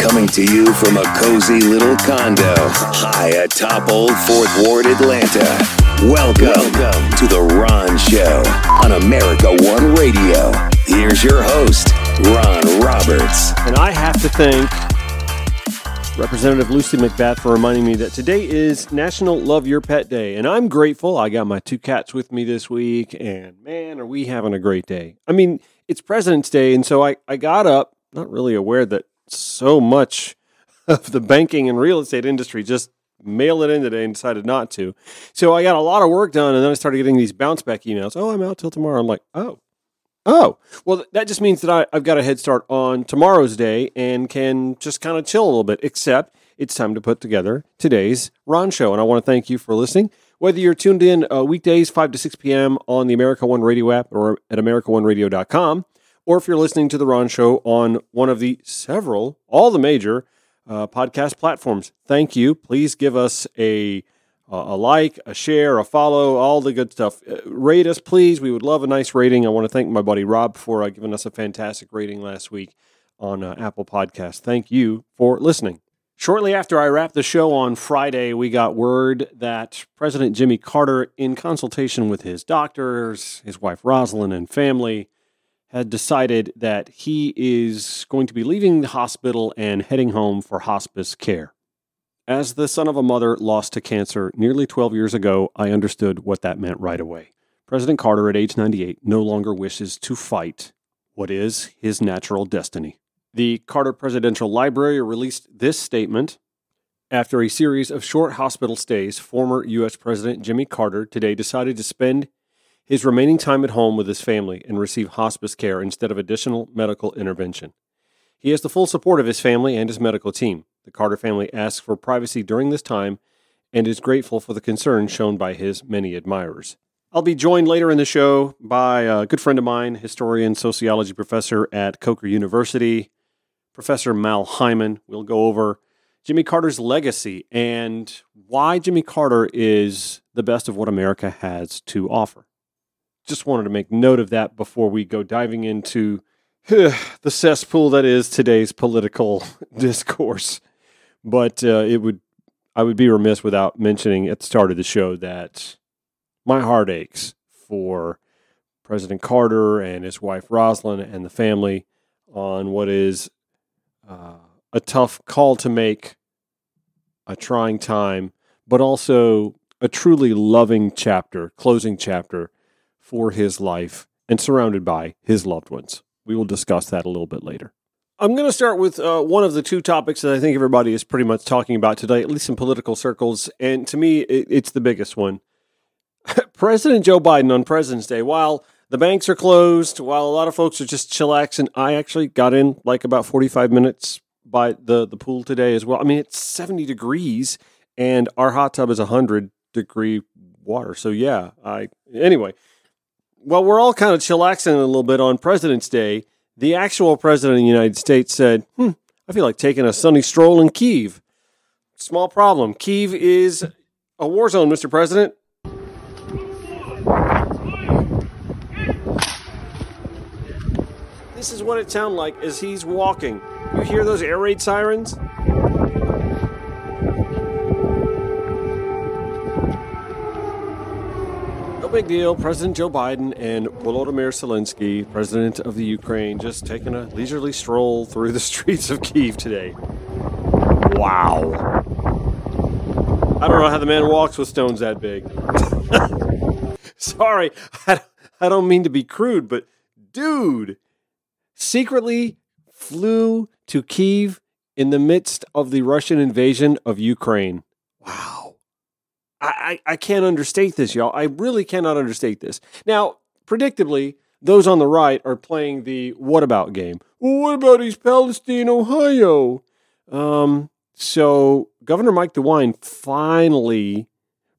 Coming to you from a cozy little condo high atop Old Fourth Ward, Atlanta. Welcome, to The Ron Show on America One Radio. Here's your host, Ron Roberts. And I have to thank Representative Lucy McBath for reminding me that today is National Love Your Pet Day. And I'm grateful. I got my two cats with me this week, and man, are we having a great day. I mean, it's President's Day, and so I, I got up, not really aware that so much of the banking and real estate industry just mail it in today and decided not to. So I got a lot of work done, and then I started getting these bounce back emails. Oh, I'm out till tomorrow. I'm like, oh, oh. Well, that just means that I, I've got a head start on tomorrow's day and can just kind of chill a little bit, except it's time to put together today's Ron Show. And I want to thank you for listening. Whether you're tuned in uh, weekdays, 5 to 6 p.m. on the America One Radio app or at AmericaOneRadio.com, or if you're listening to The Ron Show on one of the several, all the major uh, podcast platforms, thank you. Please give us a, a like, a share, a follow, all the good stuff. Uh, rate us, please. We would love a nice rating. I want to thank my buddy Rob for uh, giving us a fantastic rating last week on uh, Apple Podcasts. Thank you for listening. Shortly after I wrapped the show on Friday, we got word that President Jimmy Carter, in consultation with his doctors, his wife Rosalynn, and family, had decided that he is going to be leaving the hospital and heading home for hospice care. As the son of a mother lost to cancer nearly 12 years ago, I understood what that meant right away. President Carter, at age 98, no longer wishes to fight what is his natural destiny. The Carter Presidential Library released this statement. After a series of short hospital stays, former U.S. President Jimmy Carter today decided to spend his remaining time at home with his family and receive hospice care instead of additional medical intervention. He has the full support of his family and his medical team. The Carter family asks for privacy during this time and is grateful for the concern shown by his many admirers. I'll be joined later in the show by a good friend of mine, historian, sociology professor at Coker University, Professor Mal Hyman. We'll go over Jimmy Carter's legacy and why Jimmy Carter is the best of what America has to offer just wanted to make note of that before we go diving into the cesspool that is today's political discourse. But uh, it would, I would be remiss without mentioning at the start of the show that my heart aches for President Carter and his wife Rosalynn and the family on what is uh, a tough call to make, a trying time, but also a truly loving chapter, closing chapter for his life and surrounded by his loved ones. We will discuss that a little bit later. I'm going to start with uh, one of the two topics that I think everybody is pretty much talking about today, at least in political circles. And to me, it, it's the biggest one. President Joe Biden on President's Day, while the banks are closed, while a lot of folks are just chillaxing, I actually got in like about 45 minutes by the, the pool today as well. I mean, it's 70 degrees and our hot tub is 100 degree water. So, yeah, I, anyway, well, we're all kind of chillaxing a little bit on President's Day. The actual president of the United States said, hmm, I feel like taking a sunny stroll in Kiev. Small problem. Kiev is a war zone, Mr. President. This is what it sounded like as he's walking. You hear those air raid sirens? No big deal. President Joe Biden and Volodymyr Zelensky, president of the Ukraine, just taking a leisurely stroll through the streets of Kiev today. Wow. I don't know how the man walks with stones that big. Sorry, I, I don't mean to be crude, but dude, secretly flew to Kiev in the midst of the Russian invasion of Ukraine. Wow. I, I, can't understate this, y'all. I really cannot understate this. Now, predictably, those on the right are playing the what about game. Well, what about East Palestine, Ohio? Um, so Governor Mike DeWine finally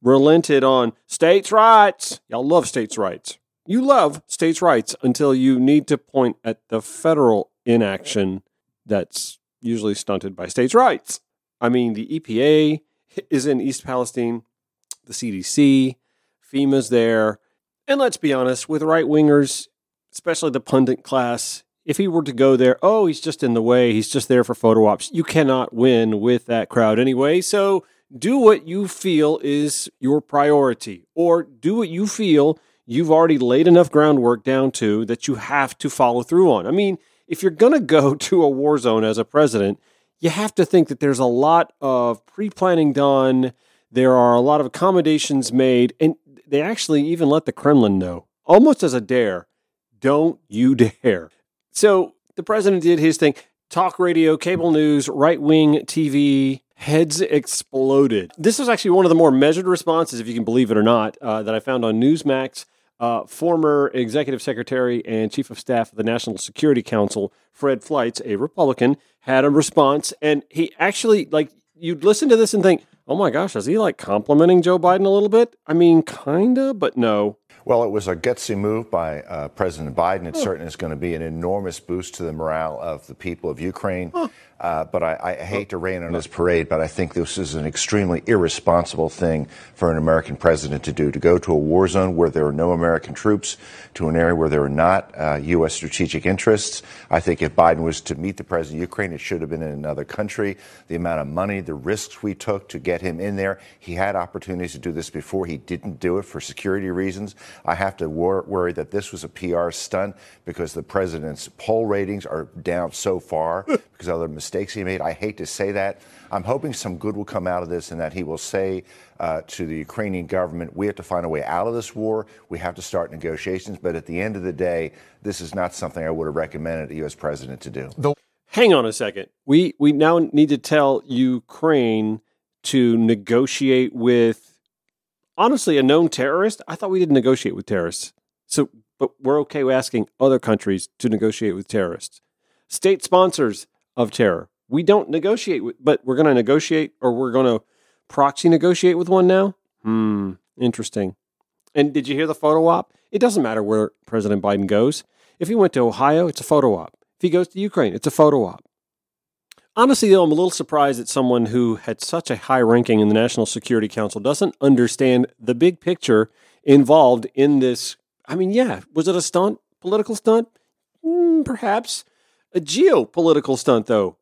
relented on states' rights. Y'all love states' rights. You love states' rights until you need to point at the federal inaction that's usually stunted by states' rights. I mean, the EPA is in East Palestine the CDC, FEMA's there. And let's be honest, with right wingers, especially the pundit class, if he were to go there, oh, he's just in the way, he's just there for photo ops. You cannot win with that crowd anyway. So do what you feel is your priority, or do what you feel you've already laid enough groundwork down to that you have to follow through on. I mean, if you're going to go to a war zone as a president, you have to think that there's a lot of pre planning done. There are a lot of accommodations made, and they actually even let the Kremlin know, almost as a dare, don't you dare. So the president did his thing. Talk radio, cable news, right wing TV, heads exploded. This was actually one of the more measured responses, if you can believe it or not, uh, that I found on Newsmax. Uh, former executive secretary and chief of staff of the National Security Council, Fred Fleitz, a Republican, had a response, and he actually like you'd listen to this and think, "Oh my gosh, is he like complimenting Joe Biden a little bit?" I mean, kinda, but no. Well, it was a gutsy move by uh, President Biden. It certainly is going to be an enormous boost to the morale of the people of Ukraine. Uh, but I, I, hate to rain on this parade, but I think this is an extremely irresponsible thing for an American president to do to go to a war zone where there are no American troops, to an area where there are not uh, U.S. strategic interests. I think if Biden was to meet the president of Ukraine, it should have been in another country. The amount of money, the risks we took to get him in there, he had opportunities to do this before. He didn't do it for security reasons. I have to wor- worry that this was a PR stunt because the president's poll ratings are down so far because other mistakes he made. I hate to say that. I'm hoping some good will come out of this and that he will say uh, to the Ukrainian government, we have to find a way out of this war. We have to start negotiations. But at the end of the day, this is not something I would have recommended a U.S. president to do. The- Hang on a second. We, we now need to tell Ukraine to negotiate with honestly a known terrorist. I thought we didn't negotiate with terrorists. So, but we're okay with asking other countries to negotiate with terrorists. State sponsors of terror. We don't negotiate with, but we're going to negotiate or we're going to proxy negotiate with one now? Hmm, interesting. And did you hear the photo op? It doesn't matter where President Biden goes. If he went to Ohio, it's a photo op. If he goes to Ukraine, it's a photo op. Honestly, though, I'm a little surprised that someone who had such a high ranking in the National Security Council doesn't understand the big picture involved in this. I mean, yeah, was it a stunt, political stunt? Mm, perhaps. A geopolitical stunt, though.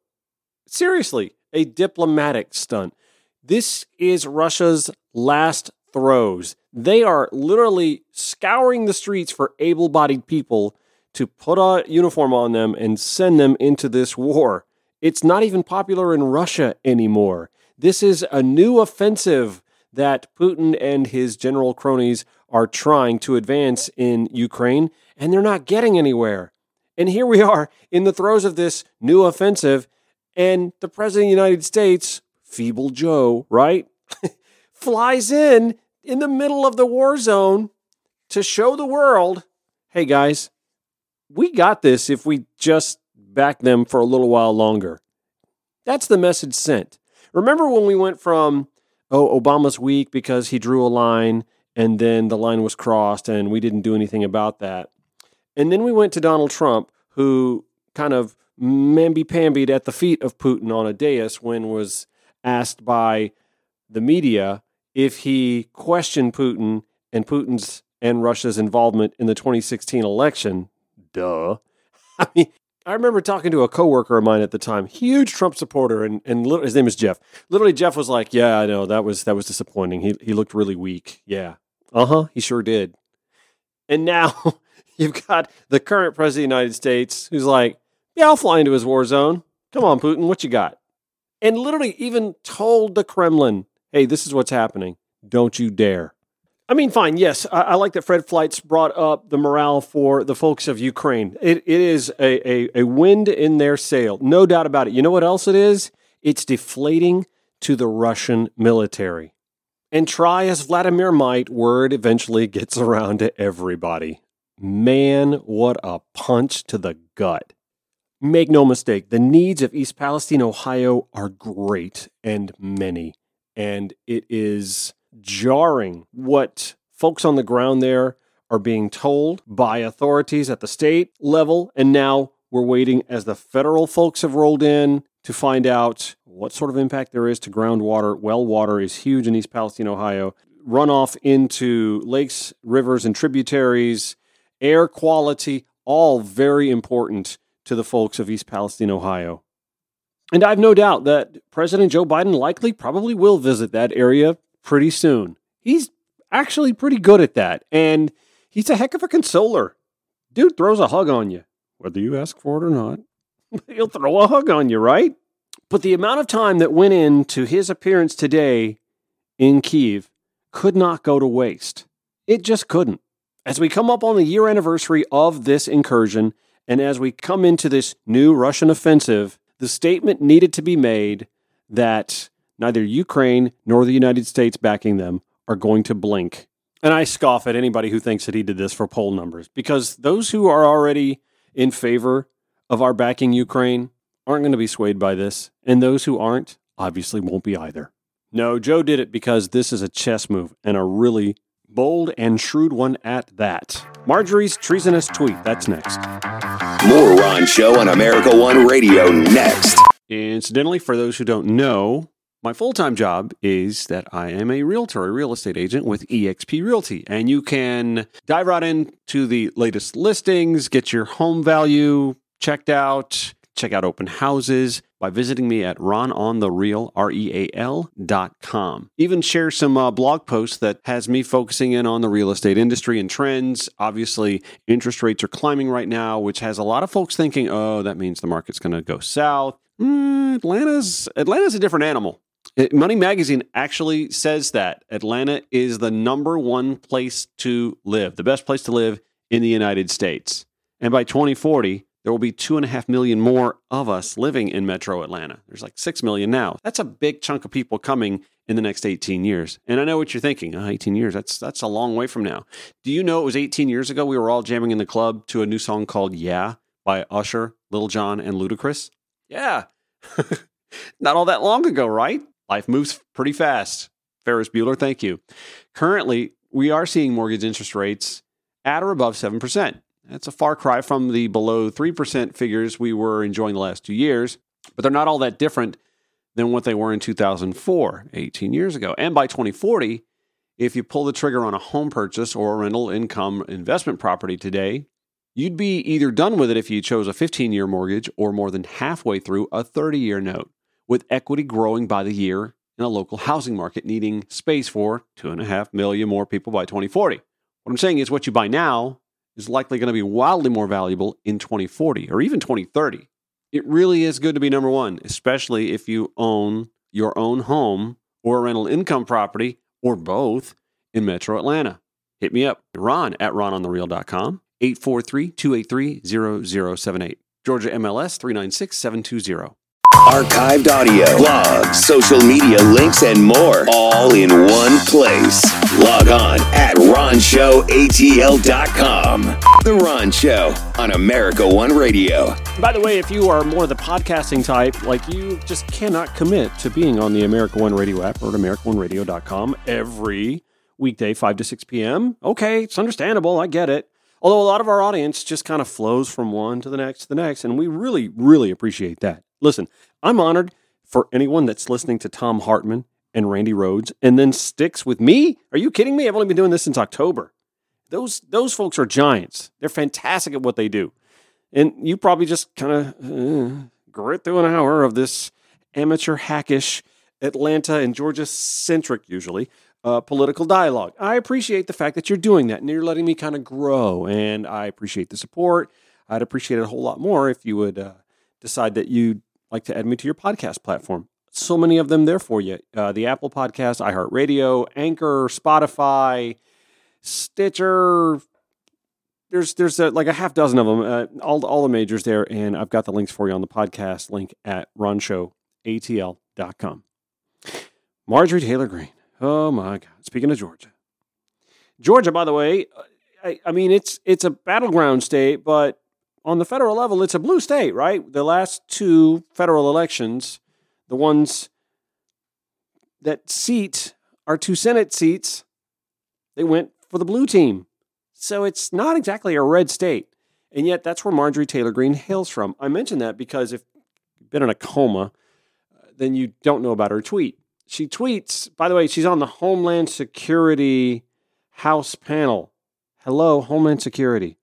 Seriously, a diplomatic stunt. This is Russia's last throes. They are literally scouring the streets for able bodied people to put a uniform on them and send them into this war. It's not even popular in Russia anymore. This is a new offensive that Putin and his general cronies are trying to advance in Ukraine, and they're not getting anywhere. And here we are in the throes of this new offensive, and the President of the United States, Feeble Joe, right, flies in in the middle of the war zone to show the world hey, guys, we got this if we just back them for a little while longer. That's the message sent. Remember when we went from, oh, Obama's weak because he drew a line and then the line was crossed and we didn't do anything about that. And then we went to Donald Trump, who kind of mamby pambied at the feet of Putin on a dais when was asked by the media if he questioned Putin and Putin's and Russia's involvement in the 2016 election. Duh. I mean, I remember talking to a coworker of mine at the time, huge Trump supporter, and, and his name is Jeff. Literally, Jeff was like, "Yeah, I know that was that was disappointing. He he looked really weak. Yeah, uh huh. He sure did." And now You've got the current president of the United States who's like, yeah, I'll fly into his war zone. Come on, Putin, what you got? And literally even told the Kremlin, hey, this is what's happening. Don't you dare. I mean, fine, yes, I, I like that Fred Fleitz brought up the morale for the folks of Ukraine. It, it is a, a, a wind in their sail, no doubt about it. You know what else it is? It's deflating to the Russian military. And try as Vladimir might, word eventually gets around to everybody. Man, what a punch to the gut. Make no mistake, the needs of East Palestine, Ohio are great and many. And it is jarring what folks on the ground there are being told by authorities at the state level. And now we're waiting as the federal folks have rolled in to find out what sort of impact there is to groundwater. Well water is huge in East Palestine, Ohio. Runoff into lakes, rivers, and tributaries air quality, all very important to the folks of East Palestine, Ohio. And I have no doubt that President Joe Biden likely probably will visit that area pretty soon. He's actually pretty good at that. And he's a heck of a consoler. Dude throws a hug on you, whether you ask for it or not. He'll throw a hug on you, right? But the amount of time that went into his appearance today in Kiev could not go to waste. It just couldn't. As we come up on the year anniversary of this incursion, and as we come into this new Russian offensive, the statement needed to be made that neither Ukraine nor the United States backing them are going to blink. And I scoff at anybody who thinks that he did this for poll numbers because those who are already in favor of our backing Ukraine aren't going to be swayed by this, and those who aren't obviously won't be either. No, Joe did it because this is a chess move and a really bold and shrewd one at that. Marjorie's treasonous tweet. That's next. More Ron Show on America One Radio next. Incidentally, for those who don't know, my full time job is that I am a realtor, a real estate agent with eXp Realty. And you can dive right into the latest listings, get your home value checked out, check out open houses by visiting me at rononthereal, R-E-A-L dot com. Even share some uh, blog posts that has me focusing in on the real estate industry and trends. Obviously, interest rates are climbing right now, which has a lot of folks thinking, oh, that means the market's going to go south. Mm, Atlanta's Atlanta's a different animal. Money Magazine actually says that Atlanta is the number one place to live, the best place to live in the United States. And by 2040, there will be two and a half million more of us living in metro Atlanta. There's like six million now. That's a big chunk of people coming in the next 18 years. And I know what you're thinking. Oh, 18 years, that's that's a long way from now. Do you know it was 18 years ago we were all jamming in the club to a new song called Yeah by Usher, Lil Jon, and Ludacris? Yeah. Not all that long ago, right? Life moves pretty fast. Ferris Bueller, thank you. Currently, we are seeing mortgage interest rates at or above 7%. That's a far cry from the below 3% figures we were enjoying the last two years, but they're not all that different than what they were in 2004, 18 years ago. And by 2040, if you pull the trigger on a home purchase or a rental income investment property today, you'd be either done with it if you chose a 15 year mortgage or more than halfway through a 30 year note, with equity growing by the year in a local housing market needing space for two and a half million more people by 2040. What I'm saying is, what you buy now is likely going to be wildly more valuable in 2040 or even 2030. It really is good to be number one, especially if you own your own home or a rental income property or both in metro Atlanta. Hit me up, Ron at rononthereal.com, 843 283 0078. Georgia MLS 396 720. Archived audio, blogs, social media links, and more, all in one place. Log on at RonShowATL.com. The Ron Show on America One Radio. By the way, if you are more the podcasting type, like you just cannot commit to being on the America One Radio app or at AmericaOneRadio.com every weekday, 5 to 6 p.m., okay, it's understandable. I get it. Although a lot of our audience just kind of flows from one to the next to the next, and we really, really appreciate that. Listen, I'm honored for anyone that's listening to Thom Hartmann and Randi Rhodes and then sticks with me. Are you kidding me? I've only been doing this since October. Those those folks are giants. They're fantastic at what they do. And you probably just kind of uh, grit through an hour of this amateur hackish Atlanta and Georgia centric usually uh, political dialogue. I appreciate the fact that you're doing that and you're letting me kind of grow. And I appreciate the support. I'd appreciate it a whole lot more if you would uh, decide that you'd like to add me to your podcast platform. So many of them there for you. Uh, the Apple Podcast, iHeartRadio, Anchor, Spotify, Stitcher. There's there's uh like a half dozen of them, uh, all all the majors there, and I've got the links for you on the podcast link at ronshowatl.com. Marjorie Taylor Greene. Oh my God! Speaking of Georgia, Georgia, by the way, I, I mean it's it's a battleground state, but on the federal level, it's a blue state, right? The last two federal elections, the ones that seat our two Senate seats, they went for the blue team. So it's not exactly a red state. And yet that's where Marjorie Taylor Greene hails from. I mention that because if you've been in a coma, uh, then you don't know about her tweet. She tweets, by the way, she's on the Homeland Security House panel. Hello, Homeland Security.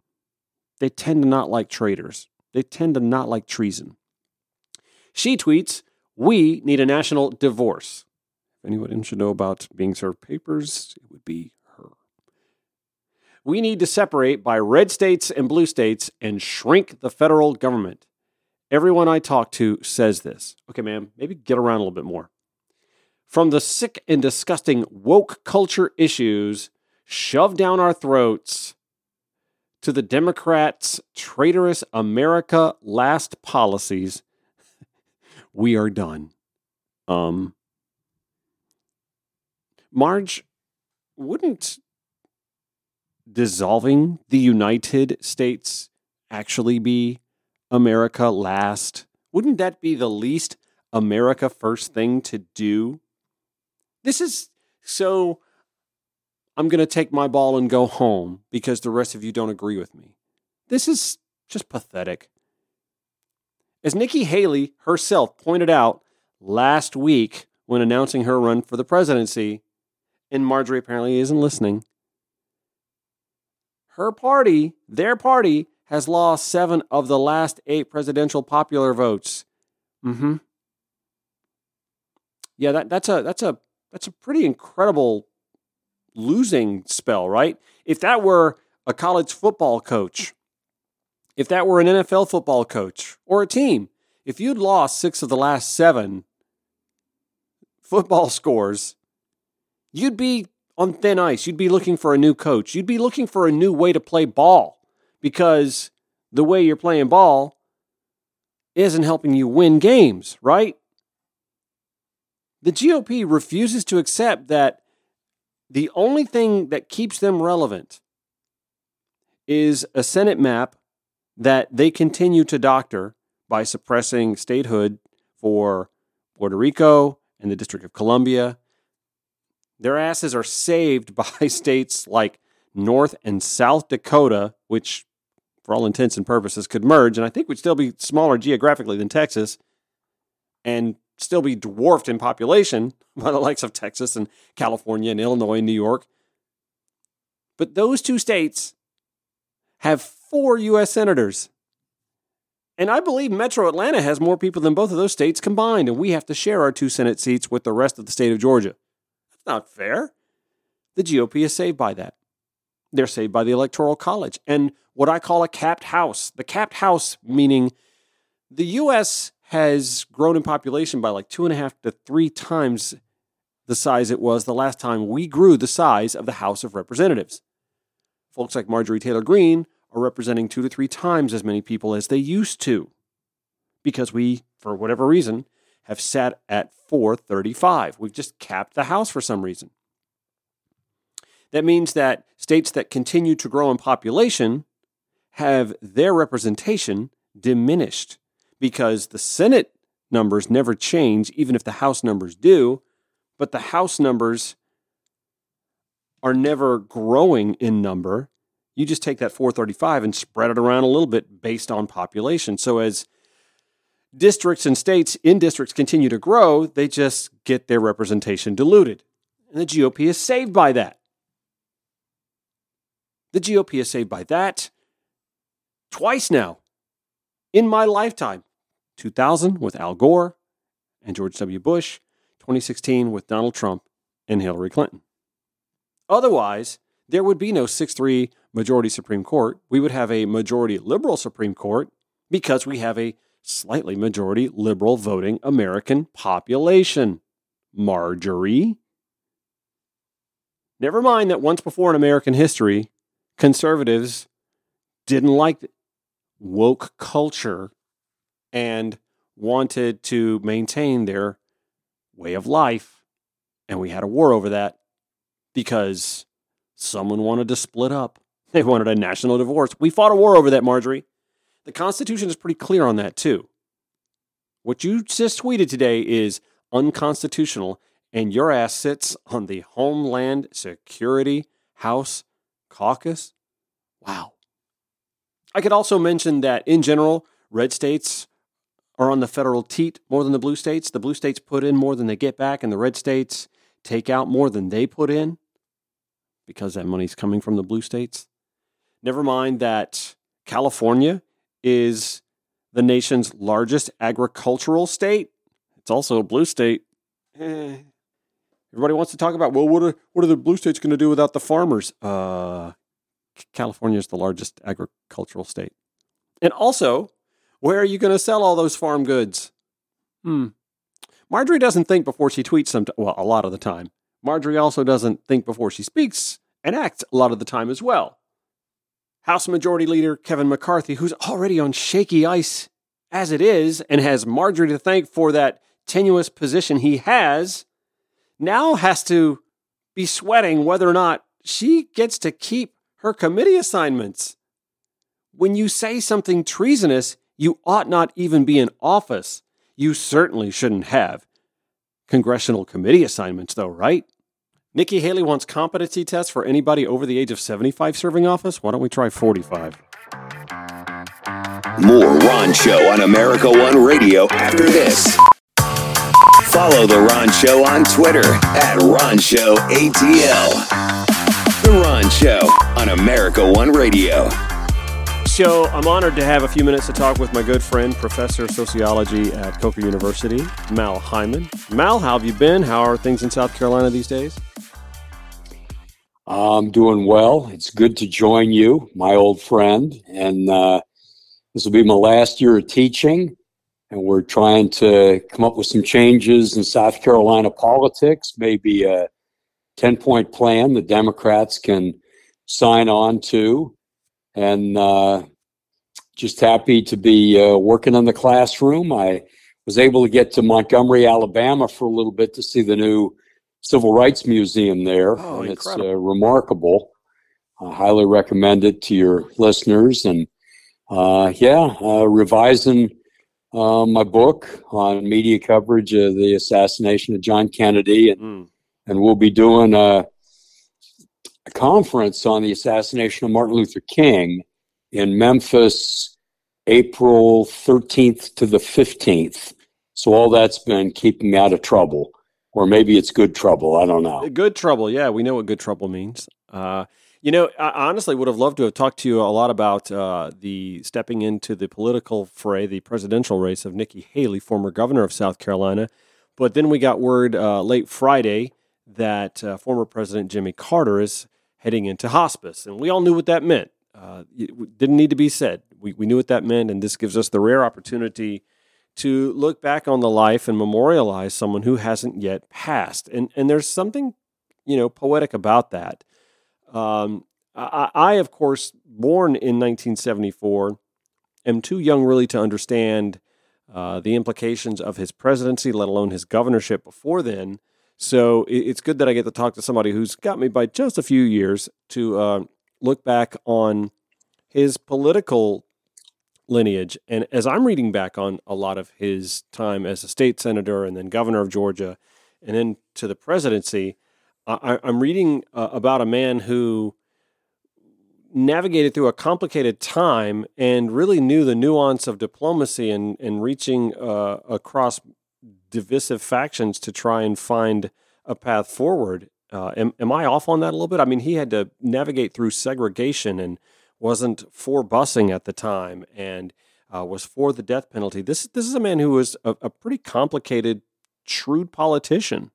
They tend to not like traitors. They tend to not like treason. She tweets, We need a national divorce. If anyone should know about being served papers, it would be her. We need to separate by red states and blue states and shrink the federal government. Everyone I talk to says this. Okay, ma'am, maybe get around a little bit more. From the sick and disgusting woke culture issues shoved down our throats to the Democrats' traitorous America last policies, we are done. Um, Marge, wouldn't dissolving the United States actually be America last? Wouldn't that be the least America first thing to do? This is so. I'm going to take my ball and go home because the rest of you don't agree with me. This is just pathetic. As Nikki Haley herself pointed out last week when announcing her run for the presidency, and Marjorie apparently isn't listening, her party, their party, has lost seven of the last eight presidential popular votes. Mm-hmm. Yeah, that, that's a that's a that's a pretty incredible losing spell, right? If that were a college football coach, if that were an NFL football coach or a team, if you'd lost six of the last seven football scores, you'd be on thin ice. You'd be looking for a new coach. You'd be looking for a new way to play ball because the way you're playing ball isn't helping you win games, right? The GOP refuses to accept that the only thing that keeps them relevant is a Senate map that they continue to doctor by suppressing statehood for Puerto Rico and the District of Columbia. Their asses are saved by states like North and South Dakota, which for all intents and purposes, could merge, and I think would still be smaller geographically than Texas, and still be dwarfed in population by the likes of Texas and California and Illinois and New York. But those two states have four U.S. senators. And I believe Metro Atlanta has more people than both of those states combined, and we have to share our two Senate seats with the rest of the state of Georgia. That's not fair. The GOP is saved by that. They're saved by the Electoral College and what I call a capped house. The capped house meaning the U.S. has grown in population by like two and a half to three times the size it was the last time we grew the size of the House of Representatives. Folks like Marjorie Taylor Greene are representing two to three times as many people as they used to because we, for whatever reason, have sat at 435. We've just capped the House for some reason. That means that states that continue to grow in population have their representation diminished because the Senate numbers never change, even if the House numbers do, but the House numbers are never growing in number. You just take that 435 and spread it around a little bit based on population. So as districts and states in districts continue to grow, they just get their representation diluted. And the GOP is saved by that. The GOP is saved by that twice now in my lifetime 2000 with Al Gore and George W. Bush, 2016 with Donald Trump and Hillary Clinton. Otherwise, there would be no 6 3 majority Supreme Court. We would have a majority liberal Supreme Court because we have a slightly majority liberal voting American population. Marjorie. Never mind that once before in American history, conservatives didn't like woke culture and wanted to maintain their way of life. And we had a war over that because someone wanted to split up. They wanted a national divorce. We fought a war over that, Marjorie. The Constitution is pretty clear on that, too. What you just tweeted today is unconstitutional, and your ass sits on the Homeland Security House caucus. Wow. I could also mention that in general, red states are on the federal teat more than the blue states. The blue states put in more than they get back, and the red states take out more than they put in because that money's coming from the blue states. Never mind that California is the nation's largest agricultural state. It's also a blue state. Eh. Everybody wants to talk about, well, what are, what are the blue states going to do without the farmers? Uh, California is the largest agricultural state. And also, where are you going to sell all those farm goods? Hmm. Marjorie doesn't think before she tweets some well, a lot of the time. Marjorie also doesn't think before she speaks and acts a lot of the time as well. House Majority Leader Kevin McCarthy, who's already on shaky ice as it is and has Marjorie to thank for that tenuous position he has, now has to be sweating whether or not she gets to keep her committee assignments. When you say something treasonous, you ought not even be in office. You certainly shouldn't have congressional committee assignments, though, right? Nikki Haley wants competency tests for anybody over the age of 75 serving office. Why don't we try 45? More Ron Show on America One Radio after this. Follow The Ron Show on Twitter at Ron Show ATL. The Ron Show on America One Radio. So I'm honored to have a few minutes to talk with my good friend, Professor of Sociology at Coker University, Mal Hyman. Mal, how have you been? How are things in South Carolina these days? I'm doing well. It's good to join you, my old friend. And uh, this will be my last year of teaching. And we're trying to come up with some changes in South Carolina politics, maybe a 10 point plan the Democrats can sign on to. And uh, just happy to be uh, working in the classroom. I was able to get to Montgomery, Alabama for a little bit to see the new Civil Rights Museum there. Oh, and it's incredible. uh, remarkable. I highly recommend it to your listeners. And uh, yeah, uh, revising uh, my book on media coverage of the assassination of John Kennedy. And, Mm. and we'll be doing a, a conference on the assassination of Martin Luther King in Memphis, April 13th to the 15th. So all that's been keeping me out of trouble or maybe it's good trouble. I don't know. Good trouble. Yeah, we know what good trouble means. Uh, you know, I honestly would have loved to have talked to you a lot about uh, the stepping into the political fray, the presidential race of Nikki Haley, former governor of South Carolina. But then we got word uh, late Friday that uh, former President Jimmy Carter is heading into hospice. And we all knew what that meant. Uh, it didn't need to be said. We, we knew what that meant. And this gives us the rare opportunity to look back on the life and memorialize someone who hasn't yet passed. And, and there's something, you know, poetic about that. Um, I, I, of course, born in 1974, am too young really to understand uh, the implications of his presidency, let alone his governorship before then. So it, it's good that I get to talk to somebody who's got me by just a few years to uh, look back on his political lineage. And as I'm reading back on a lot of his time as a state senator and then governor of Georgia and then to the presidency, I, I'm reading uh, about a man who navigated through a complicated time and really knew the nuance of diplomacy and, and reaching uh, across divisive factions to try and find a path forward. Uh, am, am I off on that a little bit? I mean, he had to navigate through segregation and wasn't for busing at the time and uh, was for the death penalty. This this is a man who was a, a pretty complicated, shrewd politician.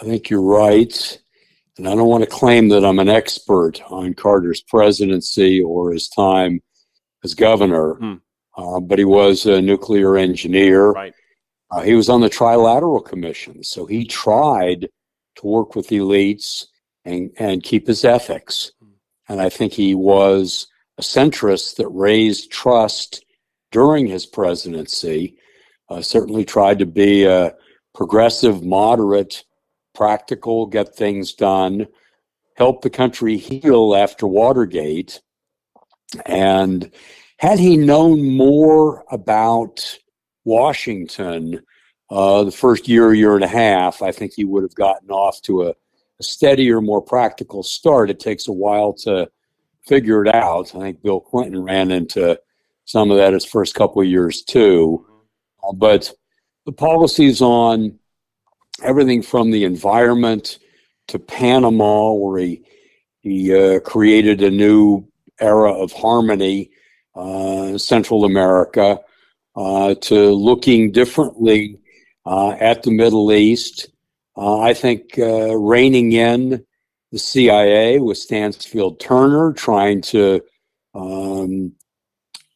I think you're right. And I don't want to claim that I'm an expert on Carter's presidency or his time as governor, Hmm. uh, but he was a nuclear engineer. Right. Uh, he was on the Trilateral Commission, so he tried to work with elites and, and keep his ethics. And I think he was a centrist that raised trust during his presidency. Uh, certainly tried to be a progressive, moderate, practical, get things done, help the country heal after Watergate. And had he known more about Washington uh, the first year, year and a half, I think he would have gotten off to a, a steadier, more practical start. It takes a while to figure it out. I think Bill Clinton ran into some of that his first couple of years too. Uh, but the policies on everything from the environment to Panama, where he he uh, created a new era of harmony uh, Central America, uh, to looking differently uh, at the Middle East. Uh, I think uh, reining in the CIA with Stansfield Turner, trying to um,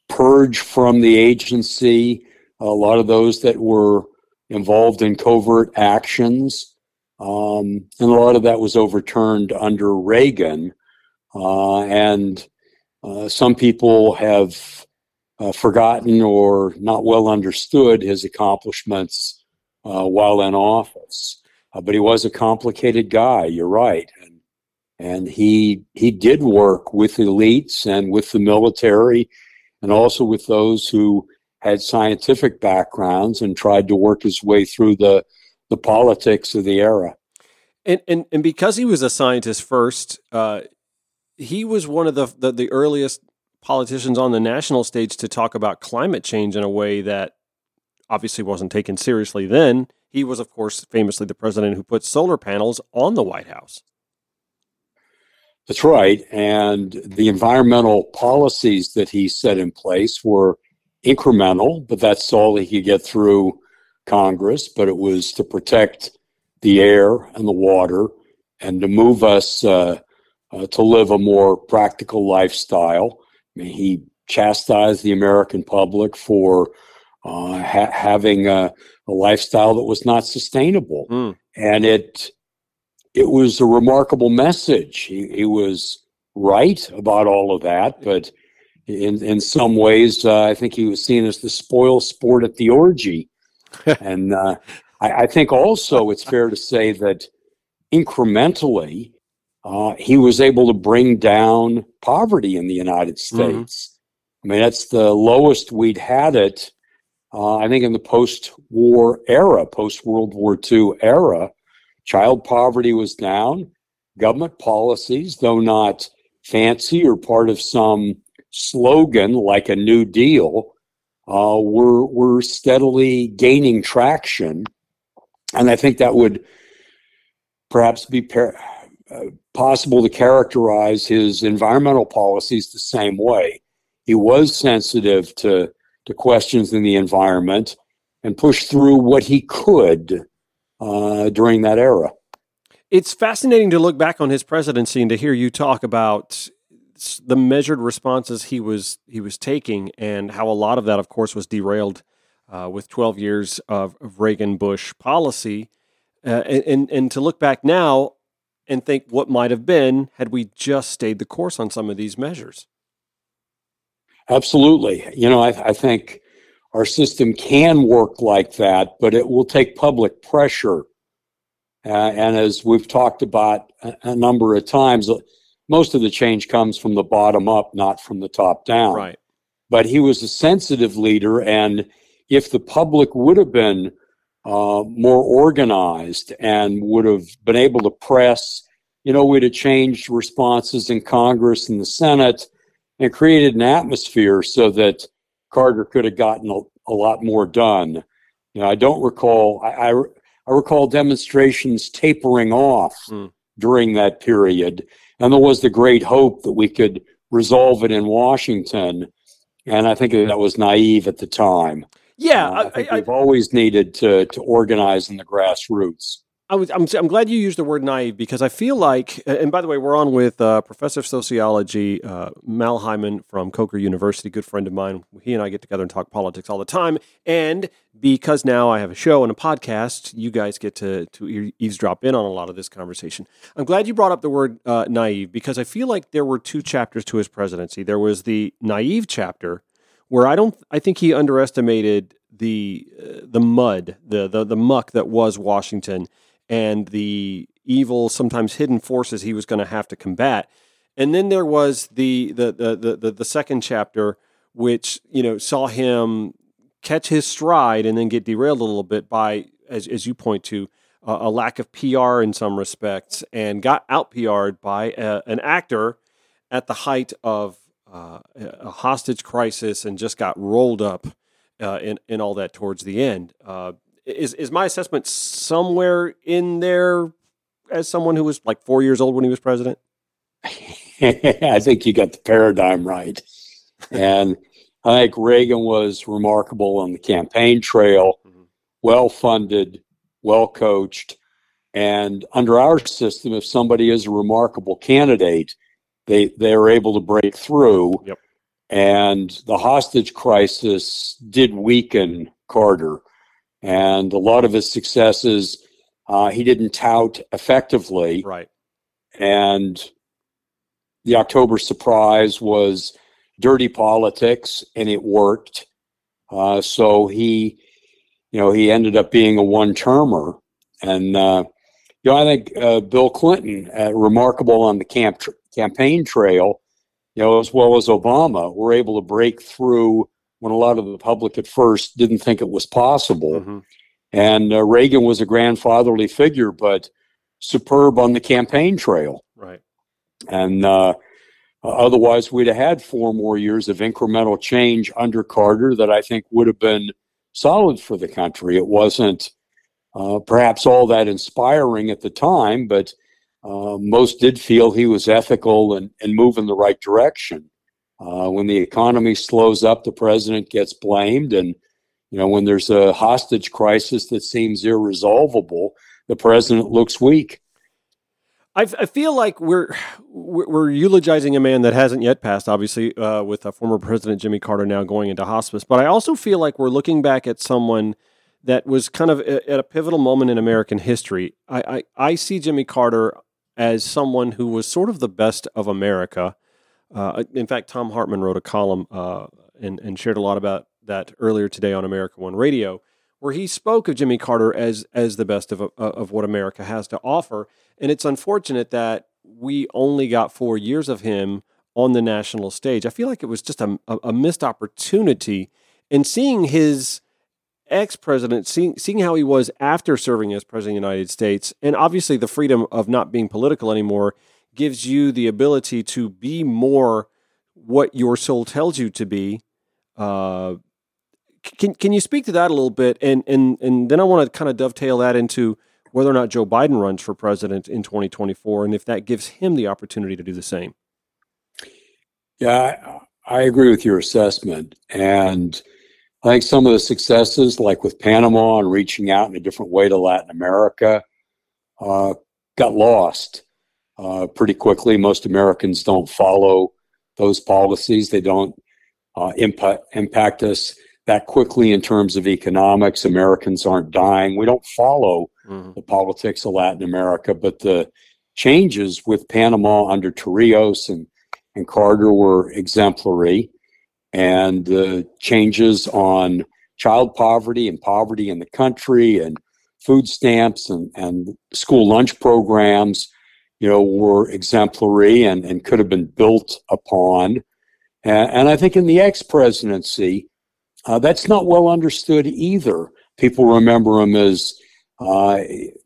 purge from the agency a lot of those that were involved in covert actions. Um, and a lot of that was overturned under Reagan. Uh, and uh, some people have uh, forgotten or not well understood his accomplishments uh, while in office. Uh, but he was a complicated guy. You're right, and and he he did work with elites and with the military, and also with those who had scientific backgrounds and tried to work his way through the the politics of the era. And and and because he was a scientist first, uh, he was one of the, the the earliest politicians on the national stage to talk about climate change in a way that obviously wasn't taken seriously then. He was, of course, famously the president who put solar panels on the White House. That's right. And the environmental policies that he set in place were incremental, but that's all he could get through Congress. But it was to protect the air and the water and to move us uh, uh, to live a more practical lifestyle. I mean, he chastised the American public for uh, ha- having a, a, lifestyle that was not sustainable, mm. and it it was a remarkable message. He, he, was right about all of that, but in in some ways, uh, I think he was seen as the spoil sport at the orgy, and uh, I, I, think also it's fair to say that incrementally. Uh, he was able to bring down poverty in the United mm-hmm. States. Mm-hmm I mean, that's the lowest we'd had it, uh, I think, in the post war era, post World War II era. Child poverty was down. Government policies, though not fancy or part of some slogan like a New Deal, uh, were, were steadily gaining traction. And I think that would perhaps be par- uh, possible to characterize his environmental policies the same way he was sensitive to to questions in the environment and push through what he could uh, during that era. It's fascinating to look back on his presidency and to hear you talk about the measured responses he was he was taking and how a lot of that, of course, was derailed uh, with 12 years of, of Reagan Bush policy. Uh, and, and, and to look back now and think what might have been had we just stayed the course on some of these measures. Absolutely. You know, I, I think our system can work like that, but it will take public pressure. Uh, and as we've talked about a, a, number of times, uh, most of the change comes from the bottom up, not from the top down. Right. But he was a sensitive leader, and if the public would have been uh, more organized and would have been able to press, you know, we'd have changed responses in Congress and the Senate and created an atmosphere so that Carter could have gotten a, a lot more done. You know, I don't recall. I, I, I recall demonstrations tapering off mm. during that period, and there was the great hope that we could resolve it in Washington. And I think that was naive at the time. Yeah, uh, I think I, we've always needed to to organize in the grassroots. I was, I'm, I'm glad you used the word naive because I feel like, and by the way, we're on with uh, Professor of Sociology uh, Mal Hyman from Coker University, good friend of mine. He and I get together and talk politics all the time. And because now I have a show and a podcast, you guys get to, to eavesdrop in on a lot of this conversation. I'm glad you brought up the word uh, naive because I feel like there were two chapters to his presidency. There was the naive chapter where I don't, I think he underestimated the uh, the mud, the, the the muck that was Washington and the evil, sometimes hidden forces he was going to have to combat. And then there was the the, the the the second chapter, which you know saw him catch his stride and then get derailed a little bit by, as as you point to, uh, a lack of PR in some respects, and got out PR'd by a, an actor at the height of uh, a hostage crisis and just got rolled up uh, in in all that towards the end. Is is my assessment somewhere in there as someone who was like four years old when he was president? I think you got the paradigm right. and I think Reagan was remarkable on the campaign trail, mm-hmm. well funded, well coached. And under our system, if somebody is a remarkable candidate, they, they are able to break through. Yep. And the hostage crisis did weaken Carter. And a lot of his successes, uh, he didn't tout effectively. Right. And the October surprise was dirty politics, and it worked. Uh, so he, you know, he ended up being a one-termer, and uh, you know, I think uh, Bill Clinton, uh, remarkable on the camp tr- campaign trail, you know, as well as Obama, were able to break through when a lot of the public at first didn't think it was possible. Mm-hmm. And uh, Reagan was a grandfatherly figure, but superb on the campaign trail. Right. And uh, otherwise, we'd have had four more years of incremental change under Carter that I think would have been solid for the country. It wasn't uh, perhaps all that inspiring at the time, but uh, most did feel he was ethical and, and move in the right direction. Uh, when the economy slows up, the president gets blamed. And, you know, when there's a hostage crisis that seems irresolvable, the president looks weak. I, feel like we're, we're eulogizing a man that hasn't yet passed, obviously, uh, with former President Jimmy Carter now going into hospice. But I also feel like we're looking back at someone that was kind of at a pivotal moment in American history. I, I, I see Jimmy Carter as someone who was sort of the best of America. Uh, in fact, Thom Hartmann wrote a column uh, and, and shared a lot about that earlier today on America One Radio where he spoke of Jimmy Carter as as the best of uh, of what America has to offer. And it's unfortunate that we only got four years of him on the national stage. I feel like it was just a, a missed opportunity. And seeing his ex president, seeing, seeing how he was after serving as president of the United States, and obviously the freedom of not being political anymore gives you the ability to be more what your soul tells you to be. Uh, can can you speak to that a little bit? And and and then I want to kind of dovetail that into whether or not Joe Biden runs for president in 2024, and if that gives him the opportunity to do the same. Yeah, I, I agree with your assessment, and I think some of the successes, like with Panama and reaching out in a different way to Latin America, uh, got lost uh, pretty quickly. Most Americans don't follow those policies. They don't uh, impact impact us that quickly in terms of economics. Americans aren't dying. We don't follow mm-hmm. the politics of Latin America, but the changes with Panama under Torrijos and, and Carter were exemplary. And the changes on child poverty and poverty in the country and food stamps and, and school lunch programs, you know, were exemplary and, and could have been built upon. And, and I think in the ex presidency, uh, that's not well understood either. People remember him as, uh,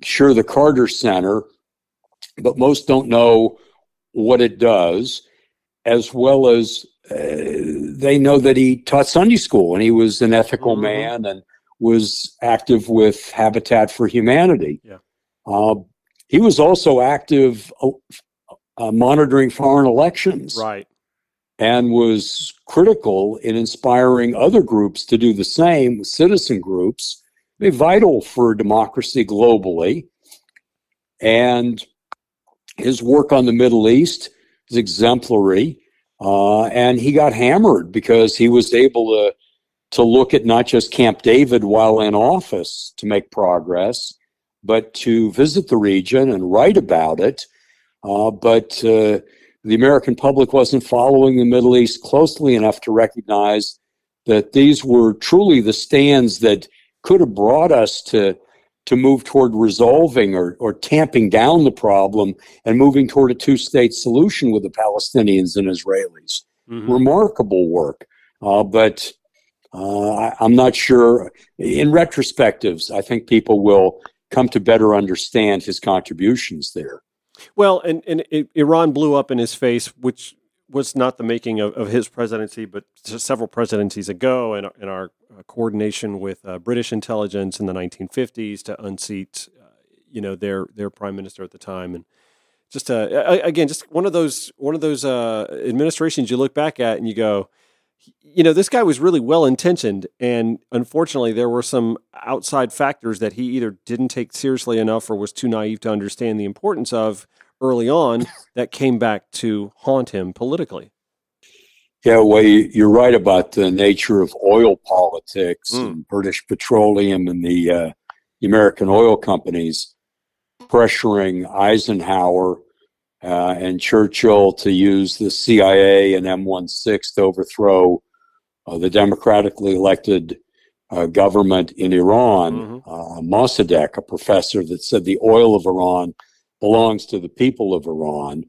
sure, the Carter Center, but most don't know what it does, as well as uh, they know that he taught Sunday school and he was an ethical mm-hmm. man and was active with Habitat for Humanity. Yeah. He was also active uh, uh, monitoring foreign elections. Right and was critical in inspiring other groups to do the same, citizen groups, be vital for democracy globally. And his work on the Middle East is exemplary. Uh, and he got hammered because he was able to to look at not just Camp David while in office to make progress, but to visit the region and write about it. Uh, but uh, the American public wasn't following the Middle East closely enough to recognize that these were truly the stands that could have brought us to to move toward resolving or, or tamping down the problem and moving toward a two-state solution with the Palestinians and Israelis. Mm-hmm. Remarkable work, uh, but uh, I, I'm not sure. In retrospectives, I think people will come to better understand his contributions there. Well, and, and it, Iran blew up in his face, which was not the making of, of his presidency, but several presidencies ago, and, and our uh, coordination with uh, British intelligence in the 1950s to unseat, uh, you know, their their prime minister at the time, and just uh, again, just one of those one of those uh, administrations you look back at and you go, you know, this guy was really well intentioned, and unfortunately, there were some outside factors that he either didn't take seriously enough or was too naive to understand the importance of early on that came back to haunt him politically. Yeah, well, you're right about the nature of oil politics mm. and British Petroleum and the, uh, the American oil companies pressuring Eisenhower uh, and Churchill to use the CIA and MI6 to overthrow uh, the democratically elected uh, government in Iran. Mm-hmm. Uh, Mossadegh, a professor that said the oil of Iran belongs to the people of Iran.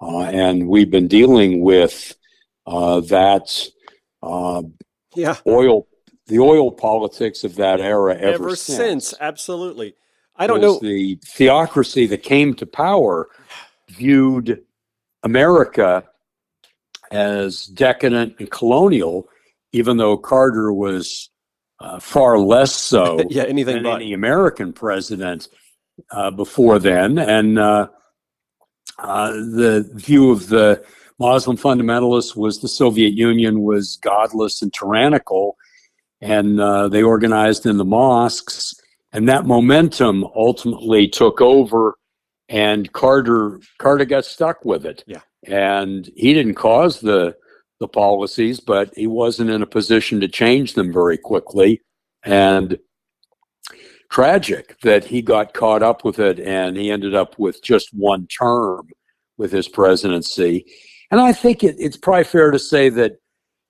Uh, and we've been dealing with uh, that yeah. oil, the oil politics of that era ever, ever since. since. Absolutely. I don't know. The theocracy that came to power viewed America as decadent and colonial, even though Carter was uh, far less so yeah, anything than but. any American president uh, before then. And uh, uh, the view of the Muslim fundamentalists was the Soviet Union was godless and tyrannical, and uh, they organized in the mosques. And that momentum ultimately took over and Carter Carter got stuck with it. Yeah. And he didn't cause the the policies, but he wasn't in a position to change them very quickly. And tragic that he got caught up with it and he ended up with just one term with his presidency. And I think it, it's probably fair to say that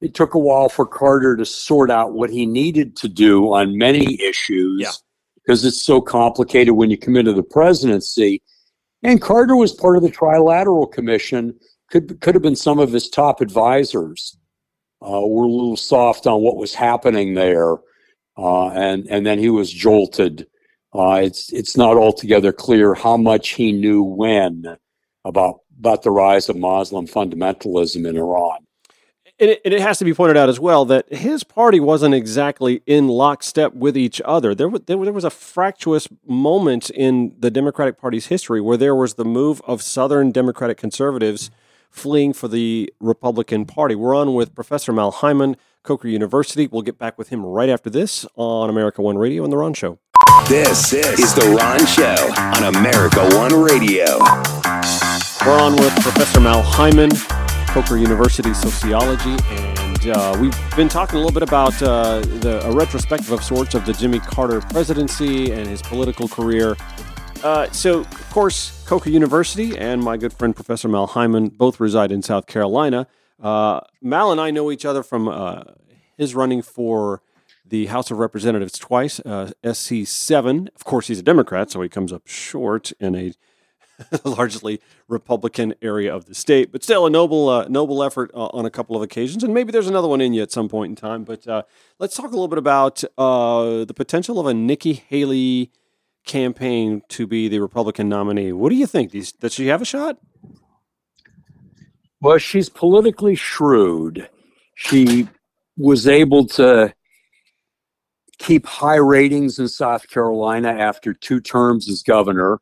it took a while for Carter to sort out what he needed to do on many issues yeah. because it's so complicated when you come into the presidency. And Carter was part of the Trilateral Commission, could, could have been some of his top advisors. Uh, were a little soft on what was happening there. Uh, and, and then he was jolted. Uh, it's, it's not altogether clear how much he knew when about, about the rise of Muslim fundamentalism in Iran and it, and it, has to be pointed out as well that his party wasn't exactly in lockstep with each other. There, was, there, was a fractious moment in the Democratic Party's history where there was the move of Southern Democratic conservatives fleeing for the Republican Party. We're on with Professor Mal Hyman, Coker University. We'll get back with him right after this on America One Radio and The Ron Show. This, this is The Ron Show on America One Radio. We're on with Professor Mal Hyman, Coker University Sociology, and uh, we've been talking a little bit about uh, the, a retrospective of sorts of the Jimmy Carter presidency and his political career. Uh, so, of course, Coker University and my good friend Professor Mal Hyman both reside in South Carolina. Uh, Mal and I know each other from uh, his running for the House of Representatives twice, uh, SC 7. Of course, he's a Democrat, so he comes up short in a largely Republican area of the state, but still a noble uh, noble effort uh, on a couple of occasions, and maybe there's another one in you at some point in time. But uh, let's talk a little bit about uh, the potential of a Nikki Haley campaign to be the Republican nominee. What do you think? Does, does she have a shot? Well, she's politically shrewd. She was able to keep high ratings in South Carolina after two terms as governor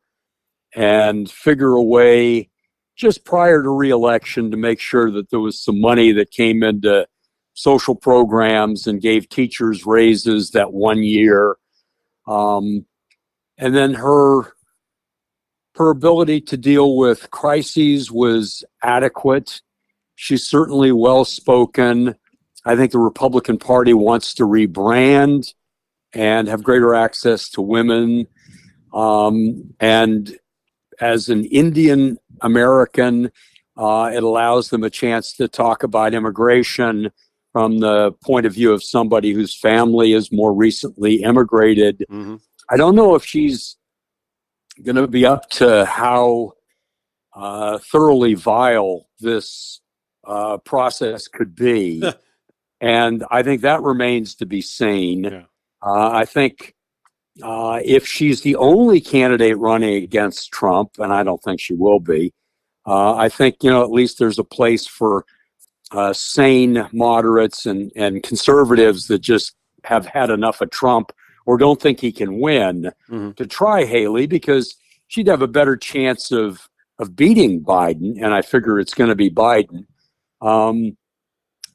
and figure a way just prior to reelection to make sure that there was some money that came into social programs and gave teachers raises that one year. Um, and then her her ability to deal with crises was adequate. She's certainly well spoken. I think the Republican Party wants to rebrand and have greater access to women. Um, and as an Indian American, uh, it allows them a chance to talk about immigration from the point of view of somebody whose family is more recently immigrated. Mm-hmm. I don't know if she's going to be up to how uh, thoroughly vile this uh, process could be. and I think that remains to be seen. Yeah. Uh, I think uh, if she's the only candidate running against Trump, and I don't think she will be, uh, I think you know at least there's a place for uh, sane moderates and and conservatives that just have had enough of Trump or don't think he can win mm-hmm. to try Haley because she'd have a better chance of of beating Biden, and I figure it's going to be Biden. Um,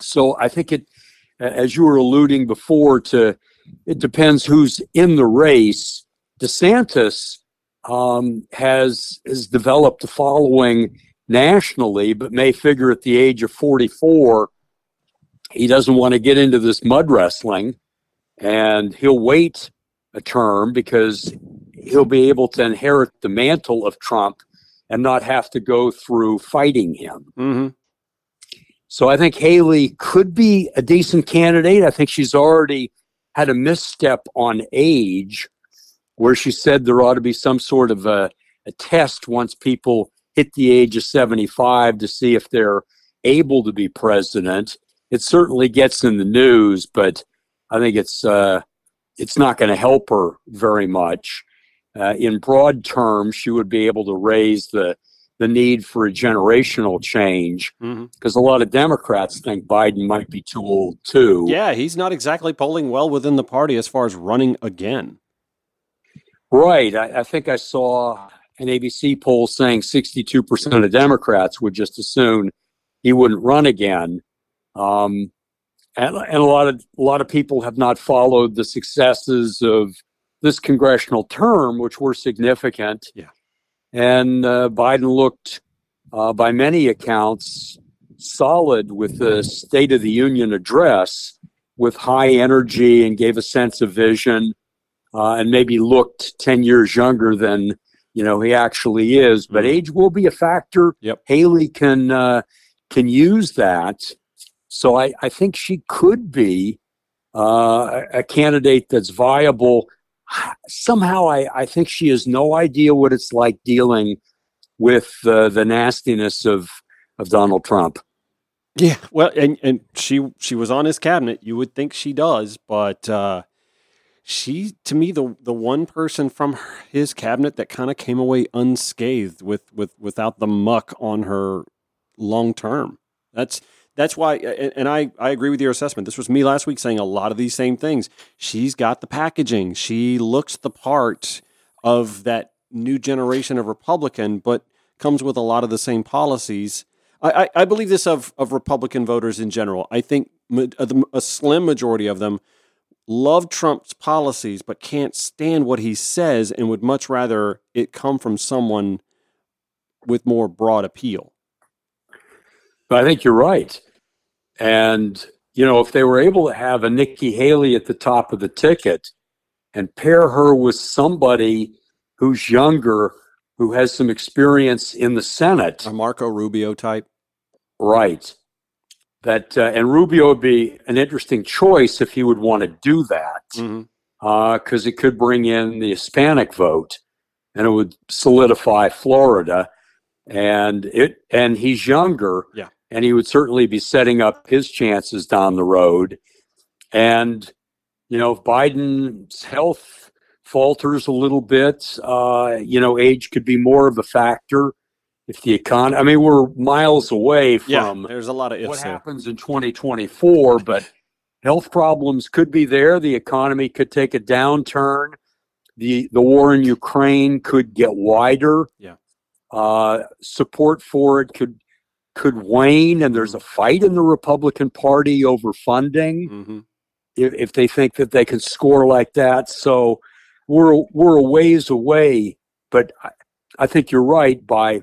So I think it, as you were alluding before, to it depends who's in the race. DeSantis um, has has developed a following nationally, but may figure at the age of 44, he doesn't want to get into this mud wrestling, and he'll wait a term because he'll be able to inherit the mantle of Trump and not have to go through fighting him. Mm-hmm. So I think Haley could be a decent candidate. I think she's already had a misstep on age where she said there ought to be some sort of a, a test once people hit the age of 75 to see if they're able to be president. It certainly gets in the news, but I think it's uh, it's not going to help her very much. Uh, in broad terms, she would be able to raise the the need for a generational change because Mhm. a lot of Democrats think Biden might be too old too. Yeah, he's not exactly polling well within the party as far as running again. Right. I, I think I saw an ABC poll saying 62% of Democrats would just as soon he wouldn't run again. Um, and, and a lot of a lot of people have not followed the successes of this congressional term, which were significant. Yeah. And uh, Biden looked, uh, by many accounts, solid with the State of the Union address, with high energy and gave a sense of vision uh, and maybe looked 10 years younger than you know he actually is but Mhm. age will be a factor Yep. haley can uh, can use that so i, I think she could be uh, a candidate that's viable somehow I, I think she has no idea what it's like dealing with uh, the nastiness of of donald trump Yeah, well, and and she she was on his cabinet. You would think she does, but uh, she to me the the one person from her- his cabinet that kind of came away unscathed with with without the muck on her long term. That's that's why, and, I I agree with your assessment. This was me last week saying a lot of these same things. She's got the packaging. She looks the part of that new generation of Republican, but comes with a lot of the same policies. I, I, I believe this of, of Republican voters in general. I think a slim majority of them love Trump's policies, but can't stand what he says and would much rather it come from someone with more broad appeal. I think you're right. And, you know, if they were able to have a Nikki Haley at the top of the ticket and pair her with somebody who's younger, who has some experience in the Senate, A Marco Rubio type. right? That, uh, and Rubio would be an interesting choice if he would want to do that because it could bring in the Hispanic vote and it would solidify Florida. And it and he's younger, Yeah. And he would certainly be setting up his chances down the road. And you know, if Biden's health falters a little bit, uh, you know, age could be more of a factor. If the economy, I mean, we're miles away from Yeah, there's a lot of what ifs there. happens in 2024, but health problems could be there. The economy could take a downturn. The the war in Ukraine could get wider. Yeah. Uh, support for it could could wane, and there's a fight in the Republican Party over funding hmm if, if they think that they can score like that. So we're we're a ways away, but I, I think you're right by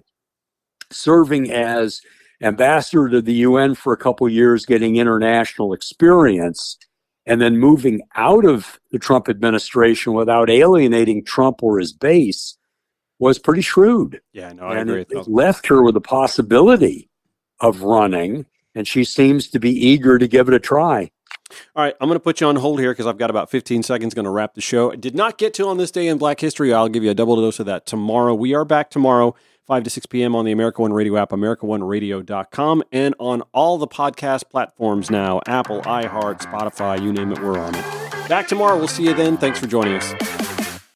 serving as ambassador to the UN for a couple years, getting international experience, and then moving out of the Trump administration without alienating Trump or his base was pretty shrewd Yeah, no, I and agree. it, with it left her with a possibility of running, and she seems to be eager to give it a try. All right, I'm going to put you on hold here because I've got about 15 seconds. Going to wrap the show. I did not get to on this day in Black History. I'll give you a double dose of that tomorrow. We are back tomorrow, 5 to 6 p.m. on the America One Radio app, AmericaOneRadio.com, and on all the podcast platforms now Apple, iHeart, Spotify, you name it, we're on it. Back tomorrow. We'll see you then. Thanks for joining us.